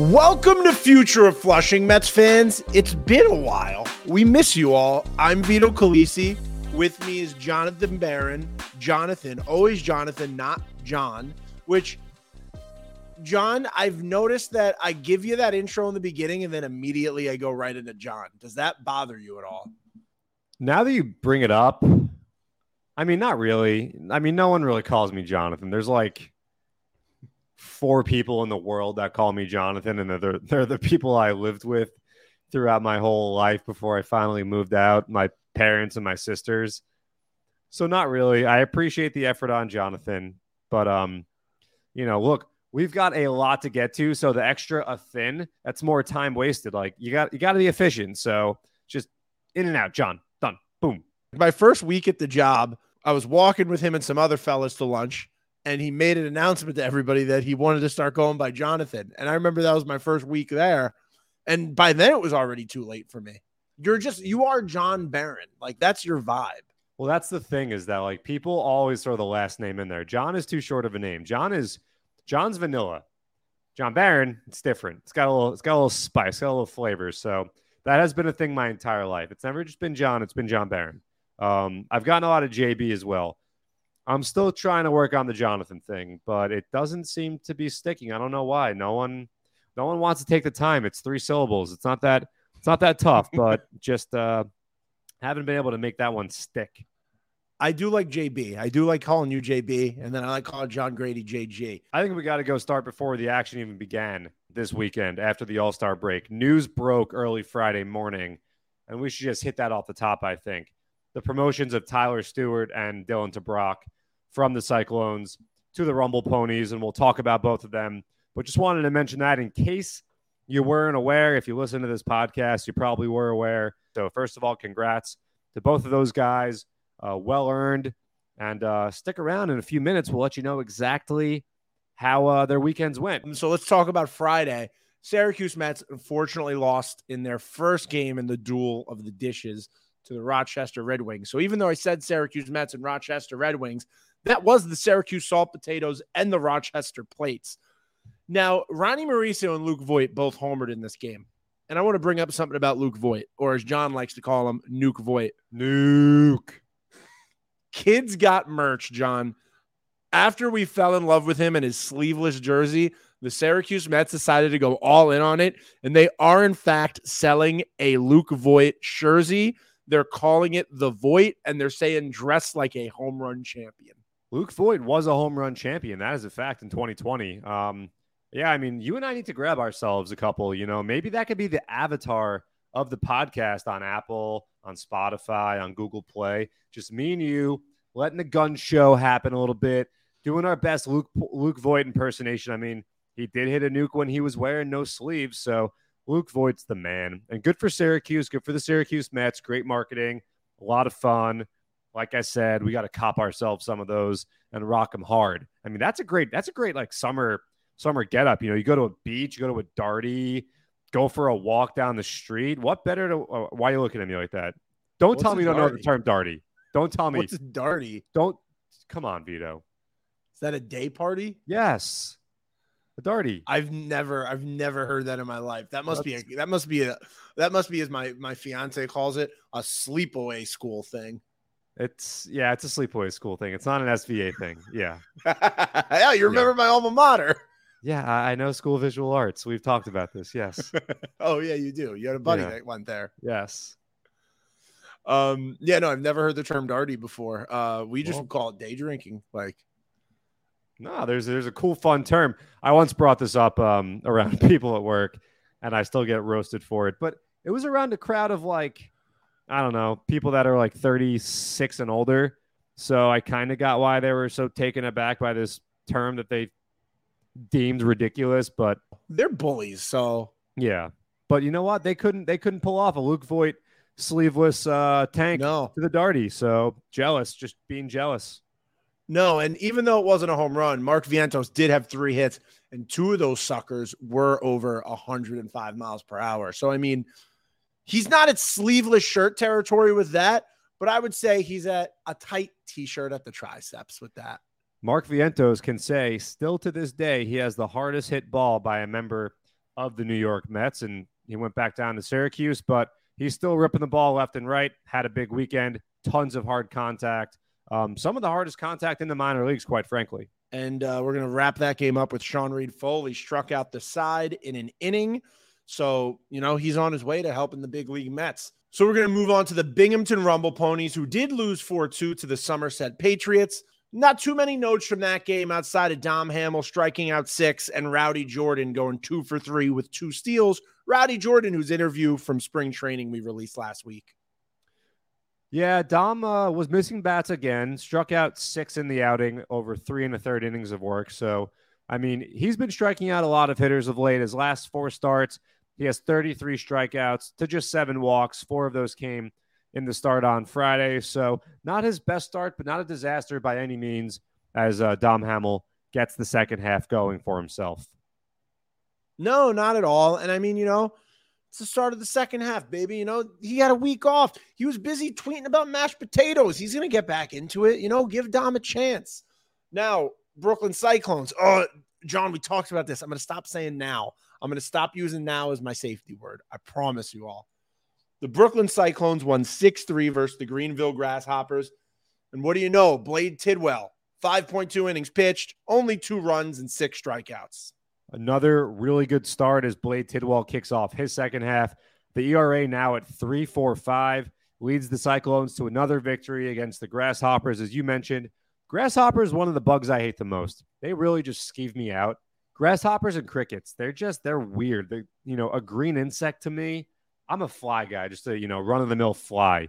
Welcome to Future of Flushing, Mets fans. It's been a while. We miss you all. I'm Vito Calisi. With me is Jonathan Barron. Jonathan, always Jonathan, not John, which John, I've noticed that I give you that intro in the beginning and then immediately I go right into John. Does that bother you at all? Now that you bring it up, I mean, not really. I mean, no one really calls me Jonathan. There's like four people in the world that call me Jonathan, and they're they're the people I lived with throughout my whole life before I finally moved out. My parents and my sisters. So not really. I appreciate the effort on Jonathan, but um, you know, look, we've got a lot to get to. So the extra a thin, that's more time wasted. Like you got you got to be efficient. So just in and out, John. Done. Boom. My first week at the job, I was walking with him and some other fellas to lunch, and he made an announcement to everybody that he wanted to start going by Jonathan. And I remember that was my first week there. And by then it was already too late for me. You're just you are John Barron. Like that's your vibe. Well, that's the thing is that like people always throw the last name in there. John is too short of a name. John is John's vanilla. John Barron, it's different. It's got a little, it's got a little spice, got a little flavor. So that has been a thing my entire life. It's never just been John. It's been John Barron. Um, I've gotten a lot of JB as well. I'm still trying to work on the Jonathan thing, but it doesn't seem to be sticking. I don't know why. No one, no one wants to take the time. It's three syllables. It's not that, it's not that tough, but just uh, haven't been able to make that one stick. I do like JB. I do like calling you JB, and then I like calling John Grady JG. I think we got to go start before the action even began this weekend after the All Star break. News broke early Friday morning, and we should just hit that off the top. I think the promotions of Tyler Stuart and Dylan Tebrake from the Cyclones to the Rumble Ponies, and we'll talk about both of them. But just wanted to mention that in case you weren't aware. If you listen to this podcast, you probably were aware. So, first of all, congrats to both of those guys uh, well earned. And uh, stick around in a few minutes. We'll let you know exactly how uh, their weekends went. So let's talk about Friday. Syracuse Mets unfortunately lost in their first game in the duel of the dishes to the Rochester Red Wings. So even though I said Syracuse Mets and Rochester Red Wings, that was the Syracuse Salt Potatoes and the Rochester Plates. Now, Ronnie Mauricio and Luke Voit both homered in this game. And I want to bring up something about Luke Voit, or as John likes to call him, Nuke Voit. Nuke. Kids got merch, John. After we fell in love with him and his sleeveless jersey, the Syracuse Mets decided to go all in on it. And they are, in fact, selling a Luke Voit jersey. They're calling it the Voit, and they're saying dress like a home run champion. Luke Voit was a home run champion. That is a fact in 2020. Um, yeah, I mean, you and I need to grab ourselves a couple. You know, maybe that could be the avatar of the podcast on Apple, on Spotify, on Google Play. Just me and you letting the gun show happen a little bit, doing our best Luke Luke Voit impersonation. I mean, he did hit a nuke when he was wearing no sleeves, so Luke Voit's the man. And good for Syracuse, good for the Syracuse Mets. Great marketing, a lot of fun. Like I said, we got to cop ourselves some of those and rock them hard. I mean, that's a great that's a great like summer summer get up. You know, you go to a beach, you go to a darty, go for a walk down the street. What better to? Uh, why are you looking at me like that? Don't What's tell me you don't know the term darty. Don't tell me. What's darty? Don't. Come on, Vito. Is that a day party? Yes. A darty. I've never, I've never heard that in my life. That must That's... be a, that must be a, that must be as my my fiance calls it, a sleepaway school thing. It's yeah, it's a sleepaway school thing. It's not an SVA thing. Yeah. yeah, you remember yeah. my alma mater. Yeah, I know School Visual Arts. We've talked about this. Yes. oh yeah, you do. You had a buddy yeah. that went there. Yes. Um. Yeah. No, I've never heard the term darty before. Uh, we just well, call it day drinking. Like. No, there's there's a cool fun term. I once brought this up um around people at work, and I still get roasted for it. But it was around a crowd of like, I don't know, people that are like 36 and older. So I kind of got why they were so taken aback by this term that they deemed ridiculous, but they're bullies. So yeah, but you know what? They couldn't they couldn't pull off a Luke Voit sleeveless uh, tank no. to the Darty. So jealous, just being jealous. No, and even though it wasn't a home run, Mark Vientos did have three hits, and two of those suckers were over 105 miles per hour. So I mean, he's not at sleeveless shirt territory with that, but I would say he's at a tight t-shirt at the triceps with that. Mark Vientos can say, still to this day, he has the hardest hit ball by a member of the New York Mets, and he went back down to Syracuse, but he's still ripping the ball left and right. Had a big weekend, tons of hard contact. Um, some of the hardest contact in the minor leagues, quite frankly. And uh, we're going to wrap that game up with Sean Reid-Foley struck out the side in an inning. So, you know, he's on his way to helping the big league Mets. So we're going to move on to the Binghamton Rumble Ponies, who did lose 4 2 to the Somerset Patriots. Not too many notes from that game outside of Dom Hamel striking out six and Rowdey Jordan going two for three with two steals. Rowdey Jordan, whose interview from spring training we released last week. Yeah, Dom uh, was missing bats again, struck out six in the outing over three and a third innings of work. So, I mean, he's been striking out a lot of hitters of late. His last four starts, he has 33 strikeouts to just seven walks. Four of those came in the start on Friday. So, not his best start, but not a disaster by any means as uh, Dom Hamel gets the second half going for himself. No, not at all. And I mean, you know, it's the start of the second half, baby. You know, he had a week off. He was busy tweeting about mashed potatoes. He's going to get back into it. You know, give Dom a chance. Now, Brooklyn Cyclones. Oh, John, we talked about this. I'm going to stop saying now. I'm going to stop using now as my safety word. I promise you all. The Brooklyn Cyclones won 6 3 versus the Greenville Grasshoppers. And what do you know? Blade Tidwell, 5.2 innings pitched, only two runs and six strikeouts. Another really good start as Blade Tidwell kicks off his second half. The ERA now at 3.45 leads the Cyclones to another victory against the Grasshoppers. As you mentioned, Grasshoppers one of the bugs I hate the most. They really just skeeve me out. Grasshoppers and crickets, they're just they're weird. They're, you know, a green insect to me. I'm a fly guy, just a you know run of the mill fly.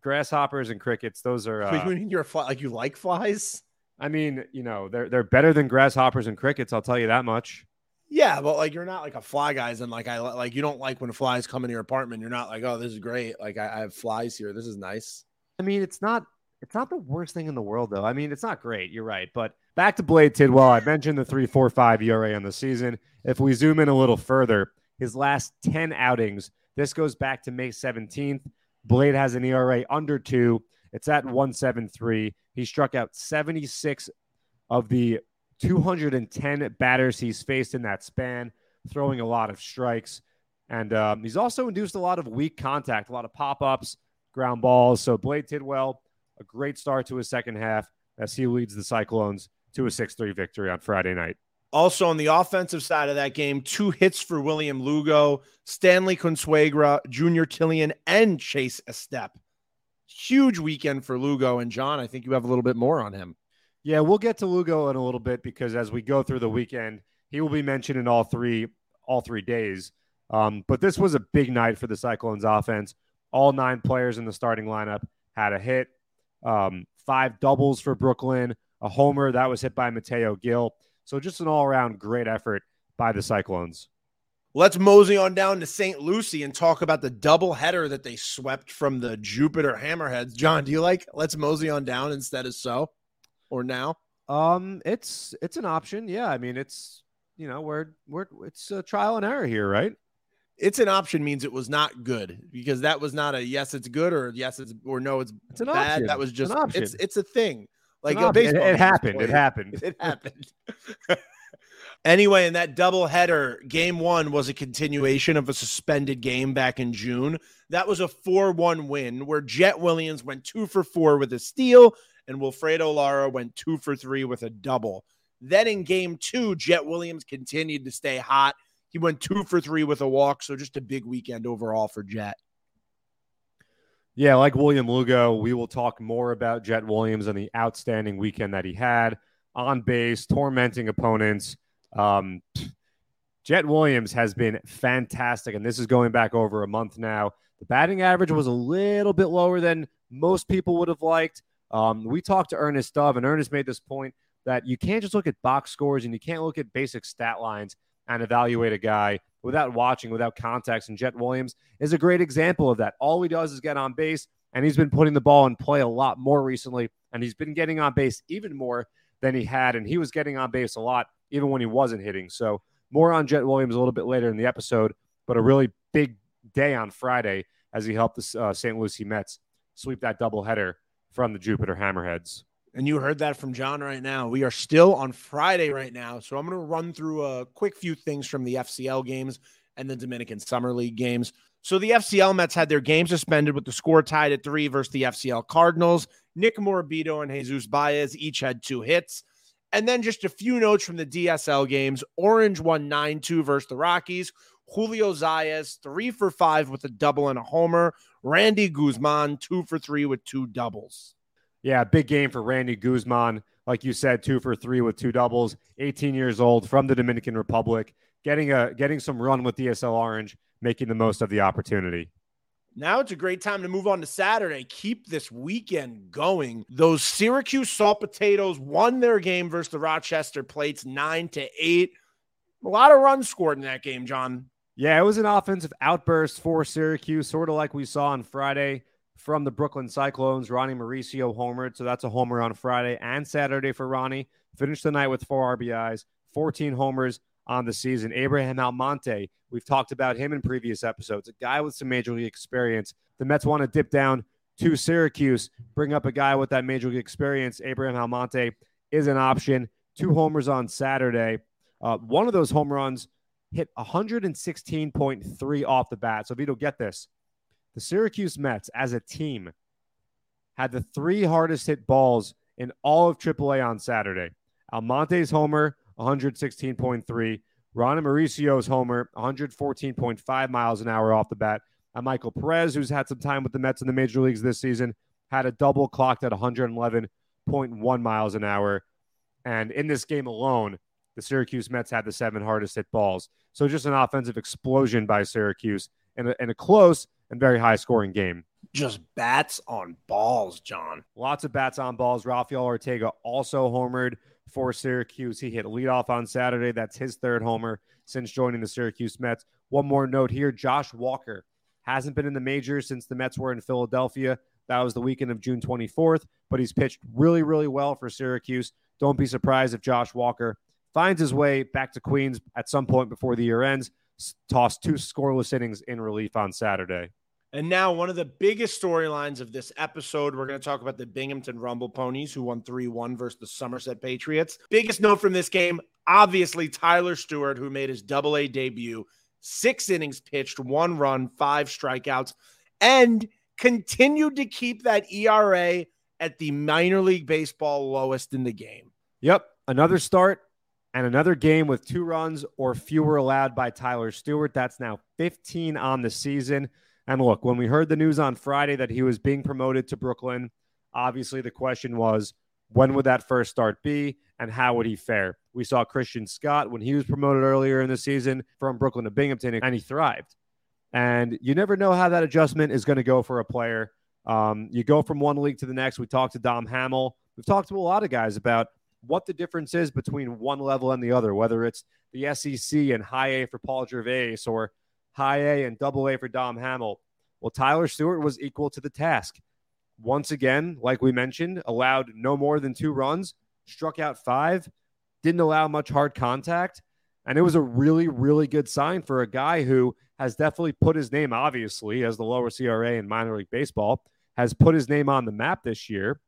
Grasshoppers and crickets, those are. Uh, you mean you're a fly? Like you like flies? I mean, you know, they're they're better than grasshoppers and crickets. I'll tell you that much. Yeah, but like you're not like a fly guys, and like I like you don't like when flies come in your apartment. You're not like, oh, this is great. Like I, I have flies here. This is nice. I mean, it's not it's not the worst thing in the world, though. I mean, it's not great. You're right, but back to Blade Tidwell. I mentioned the three four five ERA on the season. If we zoom in a little further, his last ten outings. This goes back to May 17th. Blade has an ERA under two. It's at 173. He struck out 76 of the 210 batters he's faced in that span, throwing a lot of strikes. And um, he's also induced a lot of weak contact, a lot of pop ups, ground balls. So Blade Tidwell, a great start to his second half as he leads the Cyclones to a 6 3 victory on Friday night. Also, on the offensive side of that game, two hits for William Lugo, Stanley Consuegra, Junior Tilien, and Chase Estep huge weekend for Lugo and John. I think you have a little bit more on him. Yeah, we'll get to Lugo in a little bit because as we go through the weekend, he will be mentioned in all three all three days. Um, but this was a big night for the Cyclones offense. All nine players in the starting lineup had a hit. Um, five doubles for Brooklyn, a homer that was hit by Mateo Gil. So just an all around great effort by the Cyclones. Let's mosey on down to St. Lucie and talk about the double header that they swept from the Jupiter Hammerheads. John, do you like let's mosey on down instead of so or now? Um, it's it's an option. Yeah, I mean it's you know we're we're it's a trial and error here, right? It's an option means it was not good because that was not a yes it's good or yes it's or no it's, it's an bad. Option. That was just it's it's, it's a thing. Like a baseball. It, it happened. It happened. It happened. Anyway, in that doubleheader, game one was a continuation of a suspended game back in June. That was a 4 1 win where Jett Williams went two for four with a steal and Wilfredo Lara went two for three with a double. Then in game two, Jett Williams continued to stay hot. He went two for three with a walk. So just a big weekend overall for Jett. Yeah, like William Lugo, we will talk more about Jett Williams and the outstanding weekend that he had on base, tormenting opponents um, Jett Williams has been fantastic, and this is going back over a month now. The batting average was a little bit lower than most people would have liked. Um, we talked to Ernest Dove, and Ernest made this point that you can't just look at box scores and you can't look at basic stat lines and evaluate a guy without watching, without context. And Jett Williams is a great example of that. All he does is get on base, and he's been putting the ball in play a lot more recently, and he's been getting on base even more than he had, and he was getting on base a lot even when he wasn't hitting. So more on Jett Williams a little bit later in the episode, but a really big day on Friday as he helped the uh, St. Lucie Mets sweep that doubleheader from the Jupiter Hammerheads. And you heard that from John right now. We are still on Friday right now. So I'm going to run through a quick few things from the FCL games and the Dominican Summer League games. So the FCL Mets had their game suspended with the score tied at three versus the FCL Cardinals. Nick Morabito and Jesus Baez each had two hits. And then just a few notes from the DSL games. Orange won 9 2 versus the Rockies. Julio Zayas, three for five with a double and a homer. Randy Guzman, two for three with two doubles. Yeah, big game for Randy Guzman. Like you said, two for three with two doubles. 18 years old from the Dominican Republic, getting a getting some run with DSL Orange, making the most of the opportunity. Now it's a great time to move on to Saturday. Keep this weekend going. Those Syracuse Salt Potatoes won their game versus the Rochester Plates nine to eight. A lot of runs scored in that game, John. Yeah, it was an offensive outburst for Syracuse, sort of like we saw on Friday from the Brooklyn Cyclones. Ronnie Mauricio homered, so that's a homer on Friday and Saturday for Ronnie. Finished the night with four RBIs, 14 homers on the season. Abraham Almonte, we've talked about him in previous episodes, a guy with some major league experience. The Mets want to dip down to Syracuse, bring up a guy with that major league experience. Abraham Almonte is an option. Two homers on Saturday. Uh, one of those home runs hit 116.3 off the bat. So, Vito, get this. The Syracuse Mets as a team had the three hardest hit balls in all of AAA on Saturday. Almonte's homer, 116.3. Ron Mauricio's homer, 114.5 miles an hour off the bat. And Michael Perez, who's had some time with the Mets in the major leagues this season, had a double clocked at 111.1 miles an hour. And in this game alone, the Syracuse Mets had the seven hardest hit balls. So just an offensive explosion by Syracuse and a, in a close and very high scoring game. Just bats on balls, John. Lots of bats on balls. Rafael Ortega also homered for Syracuse. He hit a leadoff on Saturday. That's his third homer since joining the Syracuse Mets. One more note here Josh Walker hasn't been in the majors since the Mets were in Philadelphia. That was the weekend of June 24th, but he's pitched really, really well for Syracuse. Don't be surprised if Josh Walker finds his way back to Queens at some point before the year ends tossed two scoreless innings in relief on Saturday. And now, one of the biggest storylines of this episode, we're going to talk about the Binghamton Rumble Ponies, who won 3 1 versus the Somerset Patriots. Biggest note from this game obviously, Tyler Stuart, who made his double A debut, six innings pitched, one run, five strikeouts, and continued to keep that ERA at the minor league baseball lowest in the game. Yep. Another start and another game with two runs or fewer allowed by Tyler Stuart. That's now 15 on the season. And look, when we heard the news on Friday that he was being promoted to Brooklyn, obviously the question was when would that first start be and how would he fare? We saw Christian Scott when he was promoted earlier in the season from Brooklyn to Binghamton, and he thrived. And you never know how that adjustment is going to go for a player. Um, you go from one league to the next. We talked to Dom Hamel. We've talked to a lot of guys about what the difference is between one level and the other, whether it's the SEC and high A for Paul Gervase or high A and double A for Dom Hamel. Well, Tyler Stuart was equal to the task. Once again, like we mentioned, allowed no more than two runs, struck out five, didn't allow much hard contact. And it was a really, really good sign for a guy who has definitely put his name, obviously, as the lower CRA in minor league baseball, has put his name on the map this year.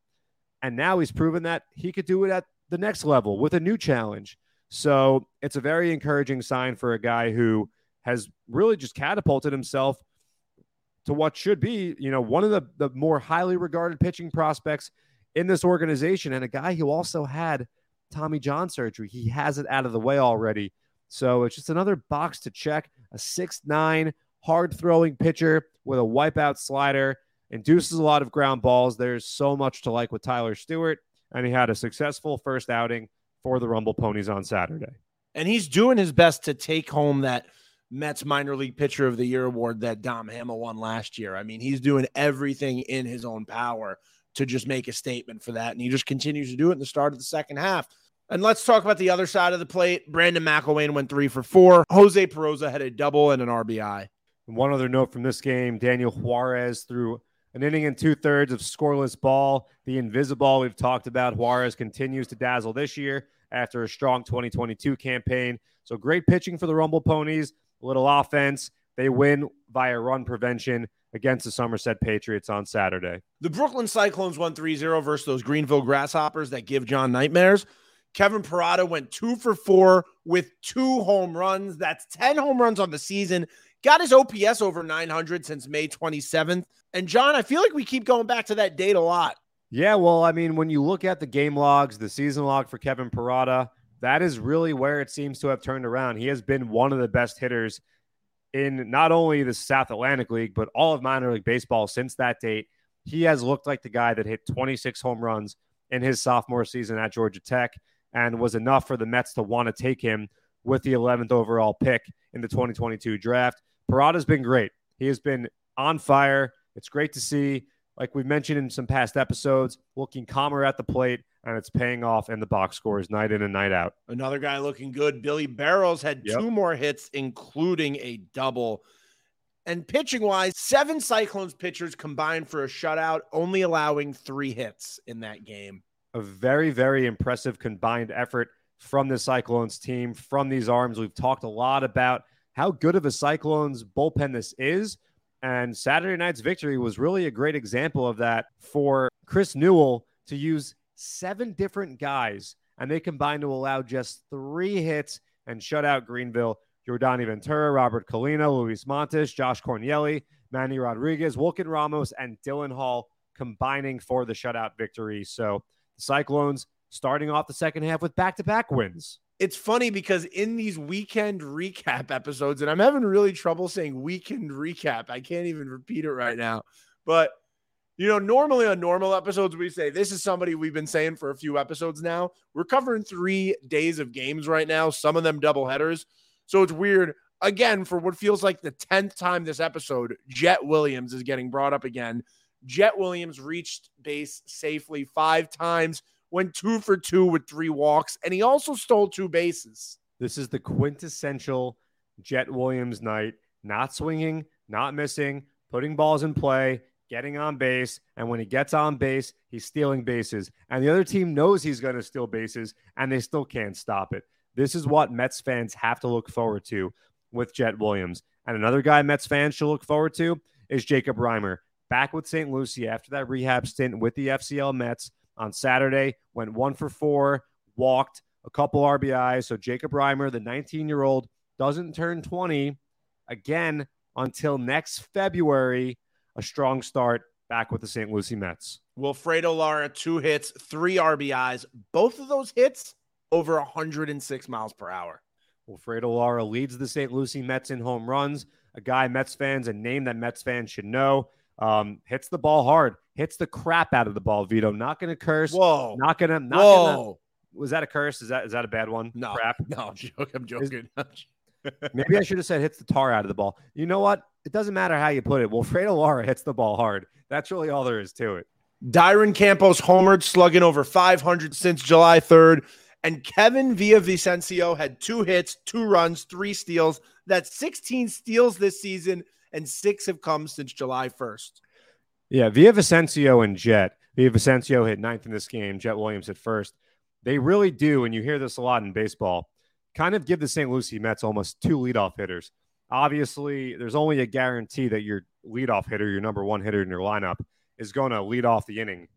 And now he's proven that he could do it at the next level with a new challenge. So it's a very encouraging sign for a guy who has really just catapulted himself to what should be, you know, one of the, the more highly regarded pitching prospects in this organization and a guy who also had Tommy John surgery. He has it out of the way already. So it's just another box to check. A six-nine hard throwing pitcher with a wipeout slider, induces a lot of ground balls. There's so much to like with Tyler Stuart and he had a successful first outing for the Rumble Ponies on Saturday. And he's doing his best to take home that Mets minor league pitcher of the year award that Dom Hamel won last year. I mean, he's doing everything in his own power to just make a statement for that. And he just continues to do it in the start of the second half. And let's talk about the other side of the plate. Brandon McIlwain went three for four. Jose Peroza had a double and an RBI. One other note from this game Daniel Juarez threw an inning and two thirds of scoreless ball. The invisible we've talked about. Juarez continues to dazzle this year after a strong 2022 campaign. So great pitching for the Rumble Ponies, a little offense. They win via run prevention. against the Somerset Patriots on Saturday. The Brooklyn Cyclones won 3 0 versus those Greenville Grasshoppers that give John nightmares. Kevin Parada went two for four with two home runs. That's 10 home runs on the season. Got his OPS over 900 since May 27th. And John, I feel like we keep going back to that date a lot. Yeah, well, I mean, when you look at the game logs, the season log for Kevin Parada, that is really where it seems to have turned around. He has been one of the best hitters in not only the South Atlantic League, but all of minor league baseball since that date. He has looked like the guy that hit 26 home runs in his sophomore season at Georgia Tech and was enough for the Mets to want to take him with the 11th overall pick in the 2022 draft. Parada's been great. He has been on fire. It's great to see, like we've mentioned in some past episodes, looking calmer at the plate, and it's paying off in the box scores night in and night out. Another guy looking good. Billy Barrels had Yep. two more hits, including a double. And pitching wise, seven Cyclones pitchers combined for a shutout, only allowing three hits in that game. a very, very impressive combined effort from the Cyclones team, from these arms. We've talked a lot about how good of a Cyclones bullpen this is. And Saturday night's victory was really a great example of that for Chris Newell to use seven different guys, and they combined to allow just three hits and shut out Greenville. Jordany Ventura, Robert Colina, Luis Montes, Josh Cornielli, Manny Rodriguez, Wilkin Ramos, and Dylan Hall combining for the shutout victory. So the Cyclones starting off the second half with back to back wins. It's funny because in these weekend recap episodes, and I'm having really trouble saying weekend recap. I can't even repeat it right now. But you know, normally on normal episodes, we say this is somebody we've been saying for a few episodes now. We're covering three days of games right now, some of them double headers. So it's weird. Again, for what feels like the 10th time this episode, Jett Williams is getting brought up again. Jett Williams reached base safely five times, went two for two with three walks, and he also stole two bases. This is the quintessential Jett Williams night, not swinging, not missing, putting balls in play, getting on base. And when he gets on base, he's stealing bases. And the other team knows he's going to steal bases, and they still can't stop it. This is what Mets fans have to look forward to with Jett Williams. And another guy Mets fans should look forward to is Jacob Reimer. Back with St. Lucie after that rehab stint with the FCL Mets on Saturday, went one for four, walked a couple RBIs. So Jacob Reimer, the 19 year old, doesn't turn 20 again until next February. A strong start back with the St. Lucie Mets. Wilfredo Lara, two hits, three RBIs. Both of those hits over 106 miles per hour. Wilfredo Lara leads the St. Lucie Mets in home runs. A guy Mets fans, a name that Mets fans should know. Um, hits the ball hard, hits the crap out of the ball. Vito, not going to curse. Whoa. Not going to. Not Whoa. Gonna, was that a curse? Is that is that a bad one? No. Crap. No, I'm joking. I'm joking. Maybe I should have said hits the tar out of the ball. You know what? It doesn't matter how you put it. Wilfredo Lara hits the ball hard. That's really all there is to it. Dyron Campos homered, slugging over 500 since July 3rd. And Kevin Villavicencio had two hits, two runs, three steals. That's 16 steals this season, and six have come since July 1st. Yeah, Villavicencio and Jett. Via Vicencio hit ninth in this game. Jett Williams hit first. They really do, and you hear this a lot in baseball, kind of give the St. Lucie Mets almost two leadoff hitters. Obviously, there's only a guarantee that your leadoff hitter, your number one hitter in your lineup, is going to lead off the inning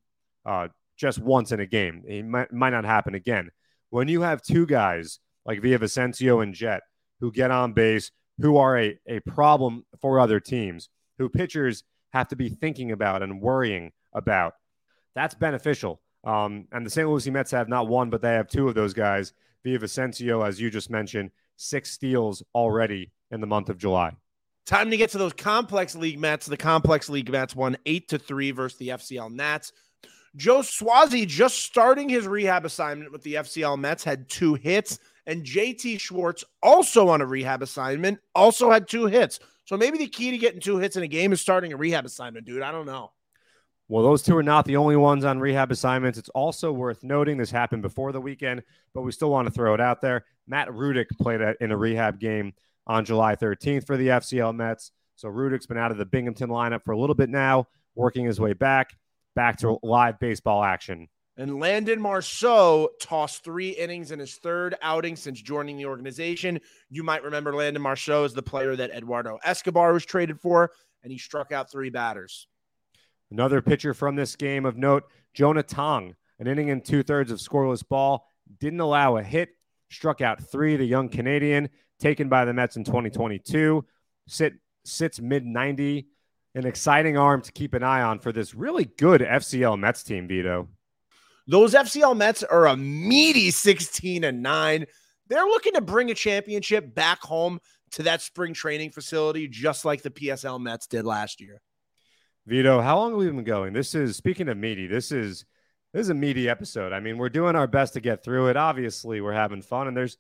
uh, just once in a game. It might, might not happen again. When you have two guys like Villavicencio and Jett who get on base, who are a, a problem for other teams, who pitchers have to be thinking about and worrying about, that's beneficial. Um, and the St. Lucie Mets have not one, but they have two of those guys. Villavicencio, as you just mentioned, six steals already in the month of July. Time to get to those complex league Mets. The complex league Mets won eight to three versus the FCL Nats. Joe Suozzi just starting his rehab assignment with the FCL Mets had two hits, and JT Schwartz also on a rehab assignment also had two hits. So maybe the key to getting two hits in a game is starting a rehab assignment, dude. I don't know. Well, those two are not the only ones on rehab assignments. It's also worth noting this happened before the weekend, but we still want to throw it out there. Matt Rudick played in a rehab game on July 13th for the FCL Mets. So Rudick's been out of the Binghamton lineup for a little bit now, working his way back, back to live baseball action. And Landon Marceau tossed three innings in his third outing since joining the organization. You might remember Landon Marceau as the player that Eduardo Escobar was traded for. and he struck out three batters. Another pitcher from this game of note, Jonah Tong, an inning and two thirds of scoreless ball, didn't allow a hit, struck out three. The young Canadian, taken by the Mets in 2022, sit sits mid 90. An exciting arm to keep an eye on for this really good FCL Mets team, Vito. Those FCL Mets are a meaty 16 and 9. They're looking to bring a championship back home to that spring training facility, just like the PSL Mets did last year. Vito, how long have we been going? This is speaking of meaty. This is this is a meaty episode. I mean, we're doing our best to get through it. Obviously, we're having fun, and there's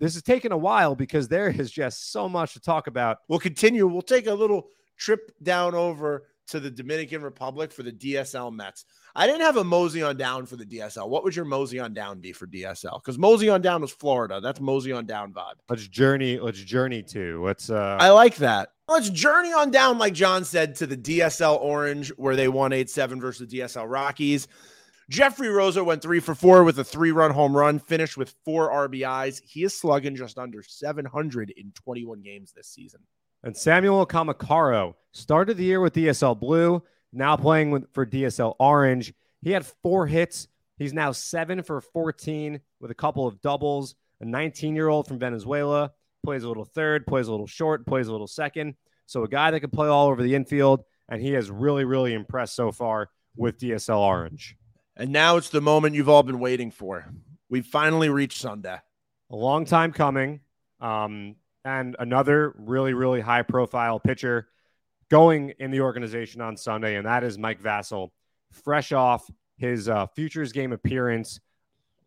this is taking a while because there is just so much to talk about. We'll continue. We'll take a little trip down over to the Dominican Republic for the DSL Mets. I didn't have a mosey on down for the DSL. What would your mosey on down be for DSL? Because mosey on down was Florida. That's mosey on down vibe. Let's journey. Let's journey to. Let's. uh I like that. Let's journey on down, like John said, to the DSL Orange, where they won 8 7 versus the DSL Rockies. Jeffrey Rosa went three for four with a three run home run, finished with four RBIs. He is slugging just under 700 in 21 games this season. And Samuel Kamakaro started the year with DSL Blue, now playing with, for DSL Orange. He had four hits. He's now seven for 14 with a couple of doubles. A 19 year old from Venezuela plays a little third, plays a little short, plays a little second. So a guy that can play all over the infield, and he has really, really impressed so far with DSL Orange. And now it's the moment you've all been waiting for. We've finally reached Sunday. A long time coming. Um, and another really, really high profile pitcher going in the organization on Sunday, and that is Mike Vasil, fresh off his uh, Futures game appearance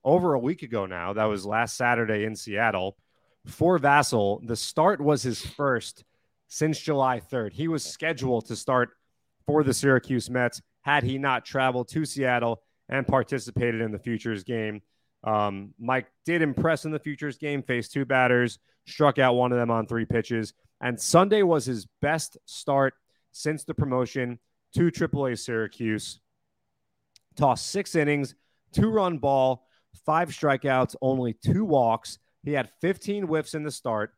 over a week ago now. That was last Saturday in Seattle. For Vasil, the start was his first since July 3rd. He was scheduled to start for the Syracuse Mets had he not traveled to Seattle and participated in the Futures game. Um, Mike did impress in the Futures game, faced two batters, struck out one of them on three pitches. And Sunday was his best start since the promotion to AAA Syracuse. Tossed six innings, two run ball, five strikeouts, only two walks. He had 15 whiffs in the start.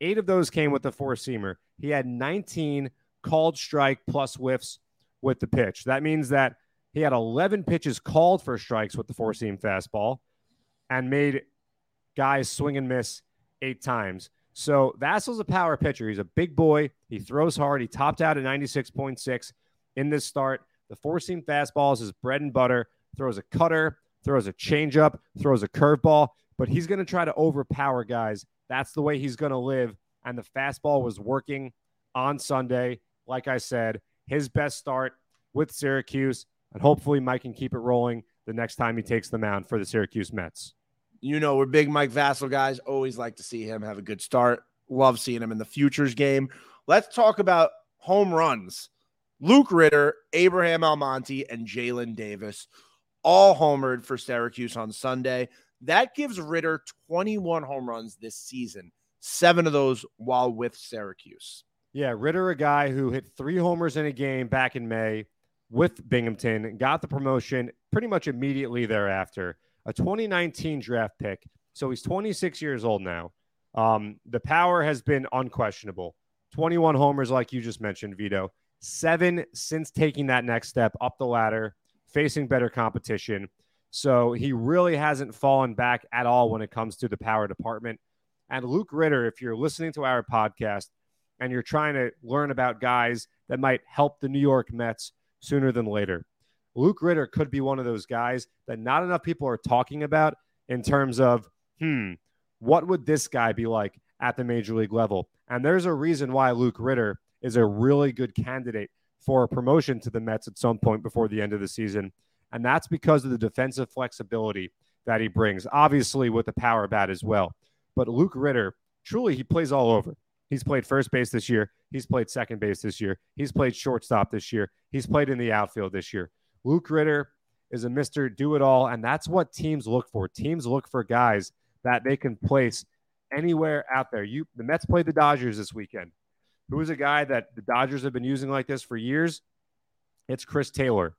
Eight of those came with the four seamer. He had 19 called strike plus whiffs with the pitch. That means that he had 11 pitches called for strikes with the four seam fastball and made guys swing and miss eight times. So Vasil's a power pitcher. He's a big boy. He throws hard. He topped out at 96.6 in this start. The four seam fastball is his bread and butter. Throws a cutter, throws a changeup, throws a curveball, but he's going to try to overpower guys. That's the way he's going to live. And the fastball was working on Sunday. Like I said, his best start with Syracuse. And hopefully, Mike can keep it rolling the next time he takes the mound for the Syracuse Mets. You know, we're big Mike Vasil guys. Always like to see him have a good start. Love seeing him in the futures game. Let's talk about home runs. Luke Ritter, Abraham Almonte, and Jaylen Davis all homered for Syracuse on Sunday. That gives Ritter 21 home runs this season, seven of those while with Syracuse. Yeah, Ritter, a guy who hit three homers in a game back in May with Binghamton, got the promotion pretty much immediately thereafter. A 2019 draft pick. So he's 26 years old now. Um, the power has been unquestionable. 21 homers, like you just mentioned, Vito. Seven since taking that next step up the ladder, facing better competition. So he really hasn't fallen back at all when it comes to the power department. And Luke Ritter, if you're listening to our podcast and you're trying to learn about guys that might help the New York Mets sooner than later. Luke Ritter could be one of those guys that not enough people are talking about in terms of, hmm, what would this guy be like at the major league level? And there's a reason why Luke Ritter is a really good candidate for a promotion to the Mets at some point before the end of the season. And that's because of the defensive flexibility that he brings, obviously with the power bat as well. But Luke Ritter, truly, he plays all over. He's played first base this year. He's played second base this year. He's played shortstop this year. He's played in the outfield this year. Luke Ritter is a Mr. Do It All. And that's what teams look for. Teams look for guys that they can place anywhere out there. You the Mets played the Dodgers this weekend. Who is a guy that the Dodgers have been using like this for years? It's Chris Taylor.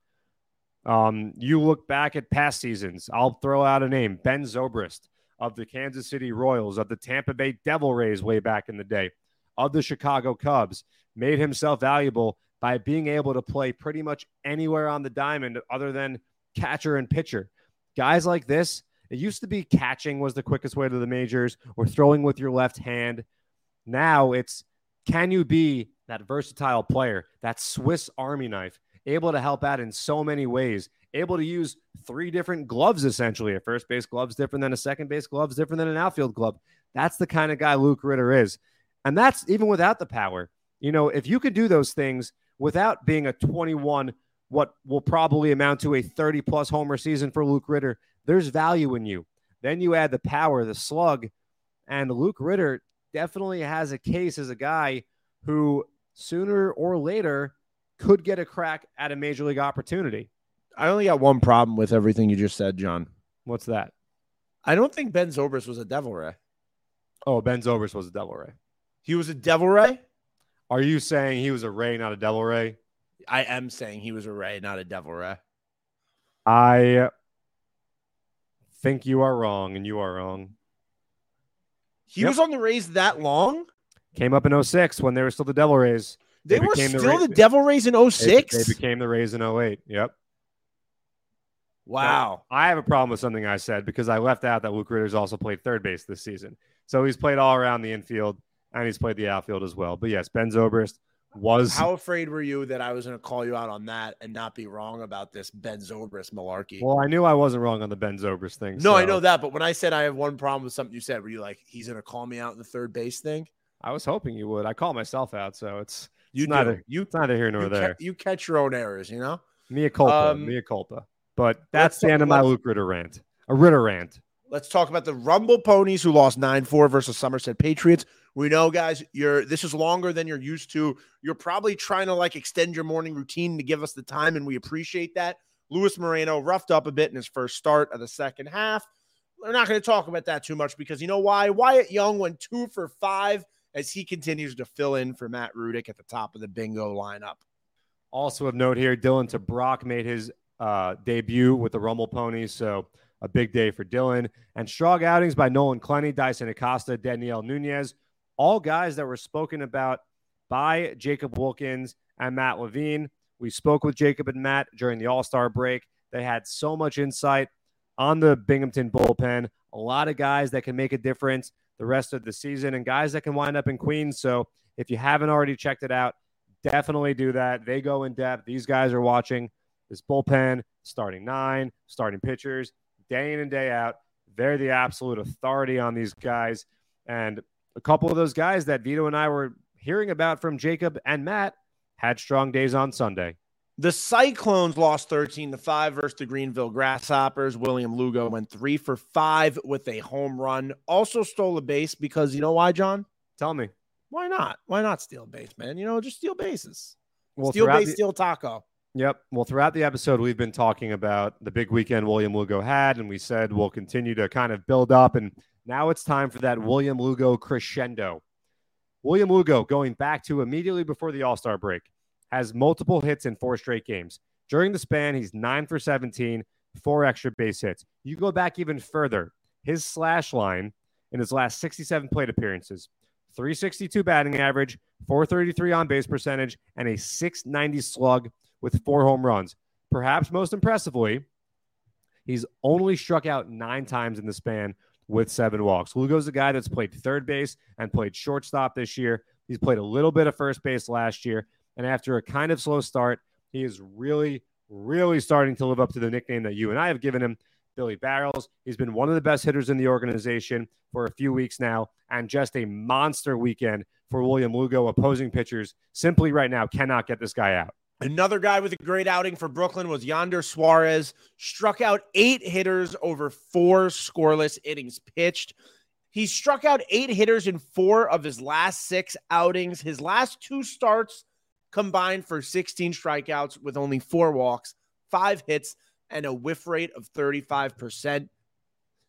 Um, you look back at past seasons. I'll throw out a name: Ben Zobrist of the Kansas City Royals, of the Tampa Bay Devil Rays way back in the day. of the Chicago Cubs, made himself valuable by being able to play pretty much anywhere on the diamond other than catcher and pitcher. Guys like this, it used to be catching was the quickest way to the majors or throwing with your left hand. Now it's can you be that versatile player, that Swiss Army knife, able to help out in so many ways, able to use three different gloves essentially. A first base glove's different than a second base glove's different than an outfield glove. That's the kind of guy Luke Ritter is. And that's even without the power. You know, if you could do those things without being a 21, what will probably amount to a 30 plus homer season for Luke Ritter, there's value in you. Then you add the power, the slug, and Luke Ritter definitely has a case as a guy who sooner or later could get a crack at a major league opportunity. I only got one problem with everything you just said, John. What's that? I don't think Ben Zobrist was a Devil Ray. Oh, Ben Zobrist was a Devil Ray. He was a Devil Ray? Are you saying he was a Ray, not a Devil Ray? I am saying he was a Ray, not a Devil Ray. I think you are wrong, and you are wrong. He Yep. was on the Rays that long? Came up in 06 when they were still the Devil Rays. They, They were the still Ra- the Devil Rays in They- 06? They, oh became the Rays in 08. Yep. wow. I have a problem with something I said because I left out that Luke Ritter's also played third base this season. So he's played all around the infield and he's played the outfield as well. But yes, Ben Zobrist was How afraid were you that I was going to call you out on that and not be wrong about this Ben Zobrist malarkey? well. I knew I wasn't wrong on the Ben Zobrist thing. no, I know that, but when I said I have one problem with something you said, were you like, he's going to call me out in the third base thing? I was hoping you would. I call myself out, so it's You It's a- you, it's neither here nor you, there. ca- you catch your own errors, you know? Mea culpa, Um, mea culpa. But that's the end of my Luke Ritter rant. A Ritter rant. Let's talk about the Rumble Ponies who lost 9-4 versus Somerset Patriots. We know, guys, you're this is longer than you're used to. You're probably trying to like extend your morning routine to give us the time, and we appreciate that. Luis Moreno roughed up a bit in his first start of the second half. We're not going to talk about that too much because you know why? Wyatt Young went two for five as he continues to fill in for Matt Rudick at the top of the bingo lineup. Also of note here, Dylan Tebrake made his uh, debut with the Rumble Ponies, so a big day for Dylan. And strong outings by Nolan Clenney, Daison Acosta, Danielle Nunez, all guys that were spoken about by Jacob Wilkins and Matt Levine. We spoke with Jacob and Matt during the All Star break. They had so much insight on the Binghamton bullpen. A lot of guys that can make a difference the rest of the season and guys that can wind up in Queens. So if you haven't already checked it out, definitely do that. They go in depth. These guys are watching this bullpen, starting nine, starting pitchers, day in and day out. They're the absolute authority on these guys. And a couple of those guys that Vito and I were hearing about from Jacob and Matt had strong days on Sunday. The Cyclones lost 13 to 5 versus the Greenville Grasshoppers. William Lugo went three for five with a home run. Also stole a base because you know why, John? Tell me. Why not? Why not steal a base, man? You know, just steal bases. Well, steal base, the- steal taco. Yep. Well, throughout the episode, we've been talking about the big weekend William Lugo had, and we said we'll continue to kind of build up. And now it's time for that William Lugo crescendo. William Lugo, going back to immediately before the All Star break, has multiple hits in four straight games. During the span, he's nine for 17, four extra base hits. You go back even further, his slash line in his last 67 plate appearances 362 batting average, 433 on base percentage, and a 690 slug with four home runs. Perhaps most impressively, he's only struck out nine times in the span with seven walks. Lugo's a guy that's played third base and played shortstop this year. He's played a little bit of first base last year. And after a kind of slow start, he is really, really starting to live up to the nickname that you and I have given him, Billy Barrels. He's been one of the best hitters in the organization for a few weeks now, and just a monster weekend for William Lugo. Opposing pitchers simply right now cannot get this guy out. Another guy with a great outing for Brooklyn was Wander Suarez. Struck out eight hitters over four scoreless innings pitched. He struck out eight hitters in four of his last six outings. His last two starts combined for 16 strikeouts with only four walks, five hits, and a whiff rate of 35%.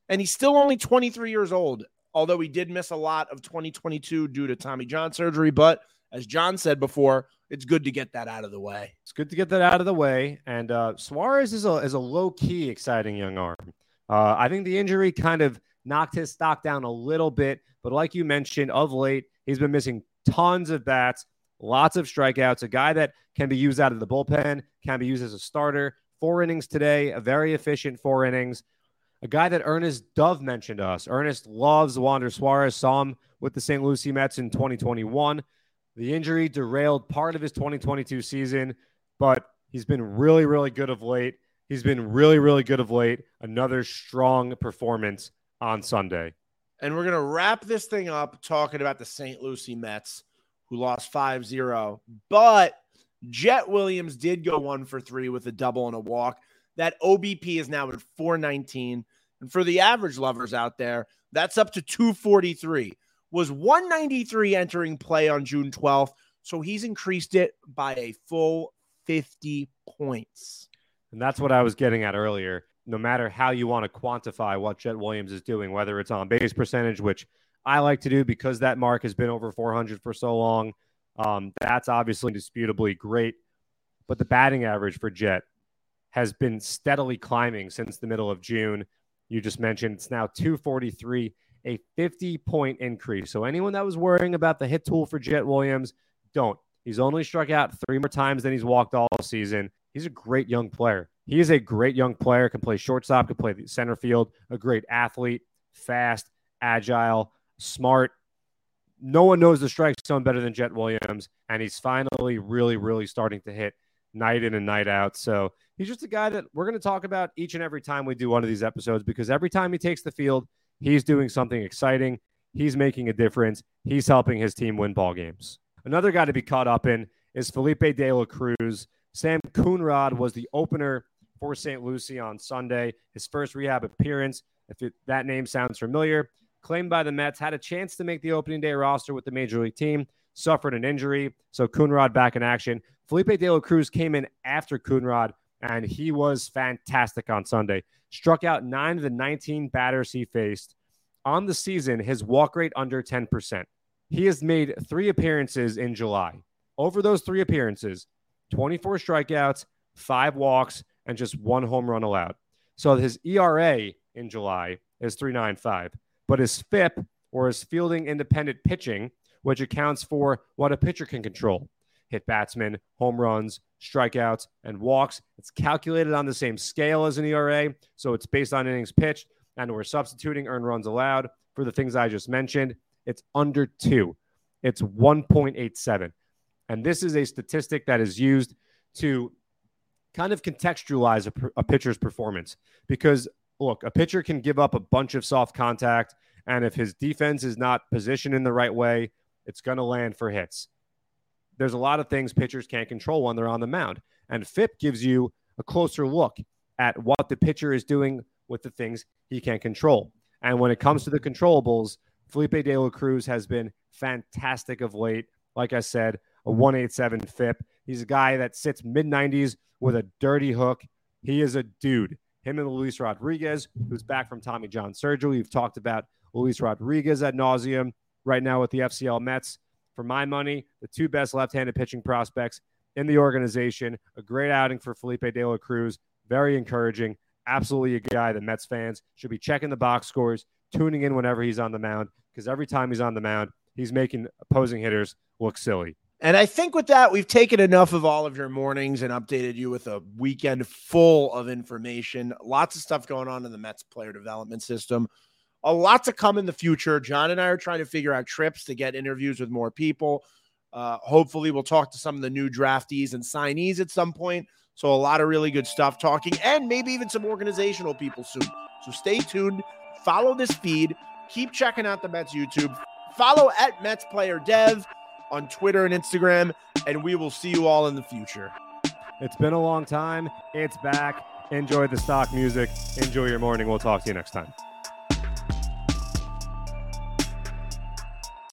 And he's still only 23 years old, although he did miss a lot of 2022 due to Tommy John surgery. But as John said before, it's good to get that out of the way. It's good to get that out of the way. And uh, Suarez is a is a low key exciting young arm. Uh, I think the injury kind of knocked his stock down a little bit, but like you mentioned, of late he's been missing tons of bats, lots of strikeouts, a guy that can be used out of the bullpen, can be used as a starter. Four innings today, a very efficient four innings. A guy that Ernest Dove mentioned to us. Ernest loves Wander Suarez, saw him with the St. Lucie Mets in 2021. The injury derailed part of his 2022 season, but he's been really, really good of late. He's been really, really good of late. Another strong performance on Sunday. And we're going to wrap this thing up talking about the St. Lucie Mets, who lost 5 0. But Jett Williams did go one for three with a double and a walk. That OBP is now at 419. And for the average lovers out there, that's up to 243. Was 193 entering play on June 12th. So he's increased it by a full 50 points. And that's what I was getting at earlier. No matter how you want to quantify what Jett Williams is doing, whether it's on base percentage, which I like to do because that mark has been over 400 for so long, um, that's obviously indisputably great. But the batting average for Jett has been steadily climbing since the middle of June. You just mentioned it's now 243, a 50 point increase. So anyone that was worrying about the hit tool for Jett Williams, don't. He's only struck out three more times than he's walked all season. He's a great young player. He is a great young player, can play shortstop, can play center field, a great athlete, fast, agile, smart. No one knows the strike zone better than Jett Williams, and he's finally really, really starting to hit night in and night out. So he's just a guy that we're going to talk about each and every time we do one of these episodes because every time he takes the field, he's doing something exciting. He's making a difference. He's helping his team win ball games. Another guy to be caught up in is Felipe De La Cruz. Sam Coonrod was the opener for St. Lucie on Sunday. His first rehab appearance, if it, that name sounds familiar, claimed by the Mets, had a chance to make the opening day roster with the major league team, suffered an injury. So Coonrod back in action. Felipe De La Cruz came in after Coonrod, and he was fantastic on Sunday. Struck out nine of the 19 batters he faced. On the season, his walk rate under 10%. He has made three appearances in July. Over those three appearances, 24 strikeouts, five walks, and just one home run allowed. So his ERA in July is 3.95, but his FIP or his fielding independent pitching, which accounts for what a pitcher can control, hit batsmen, home runs, strikeouts, and walks. It's calculated on the same scale as an ERA, so it's based on innings pitched, and we're substituting earned runs allowed for the things I just mentioned. It's under two. It's 1.87. And this is a statistic that is used to kind of contextualize a, a pitcher's performance because, look, a pitcher can give up a bunch of soft contact. And if his defense is not positioned in the right way, it's going to land for hits. There's a lot of things pitchers can't control when they're on the mound. And FIP gives you a closer look at what the pitcher is doing with the things he can't control. And when it comes to the controllables, Felipe De La Cruz has been fantastic of late. Like I said, a 187 FIP. He's a guy that sits mid 90s with a dirty hook. He is a dude. Him and Luis Rodriguez, who's back from Tommy John surgery. We've talked about Luis Rodriguez at nauseum right now with the FCL Mets. For my money, the two best left handed pitching prospects in the organization. A great outing for Felipe De La Cruz. Very encouraging. Absolutely a guy that Mets fans should be checking the box scores, tuning in whenever he's on the mound, because every time he's on the mound, he's making opposing hitters look silly. And I think with that, we've taken enough of all of your mornings and updated you with a weekend full of information. Lots of stuff going on in the Mets player development system. A lot to come in the future. Jon and I are trying to figure out trips to get interviews with more people. Uh, hopefully, we'll talk to some of the new draftees and signees at some point. So, a lot of really good stuff talking and maybe even some organizational people soon. So, stay tuned. Follow this feed. Keep checking out the Mets YouTube. Follow at Mets Player Dev on Twitter and Instagram, and we will see you all in the future. It's been a long time. It's back. Enjoy the stock music. Enjoy your morning. We'll talk to you next time.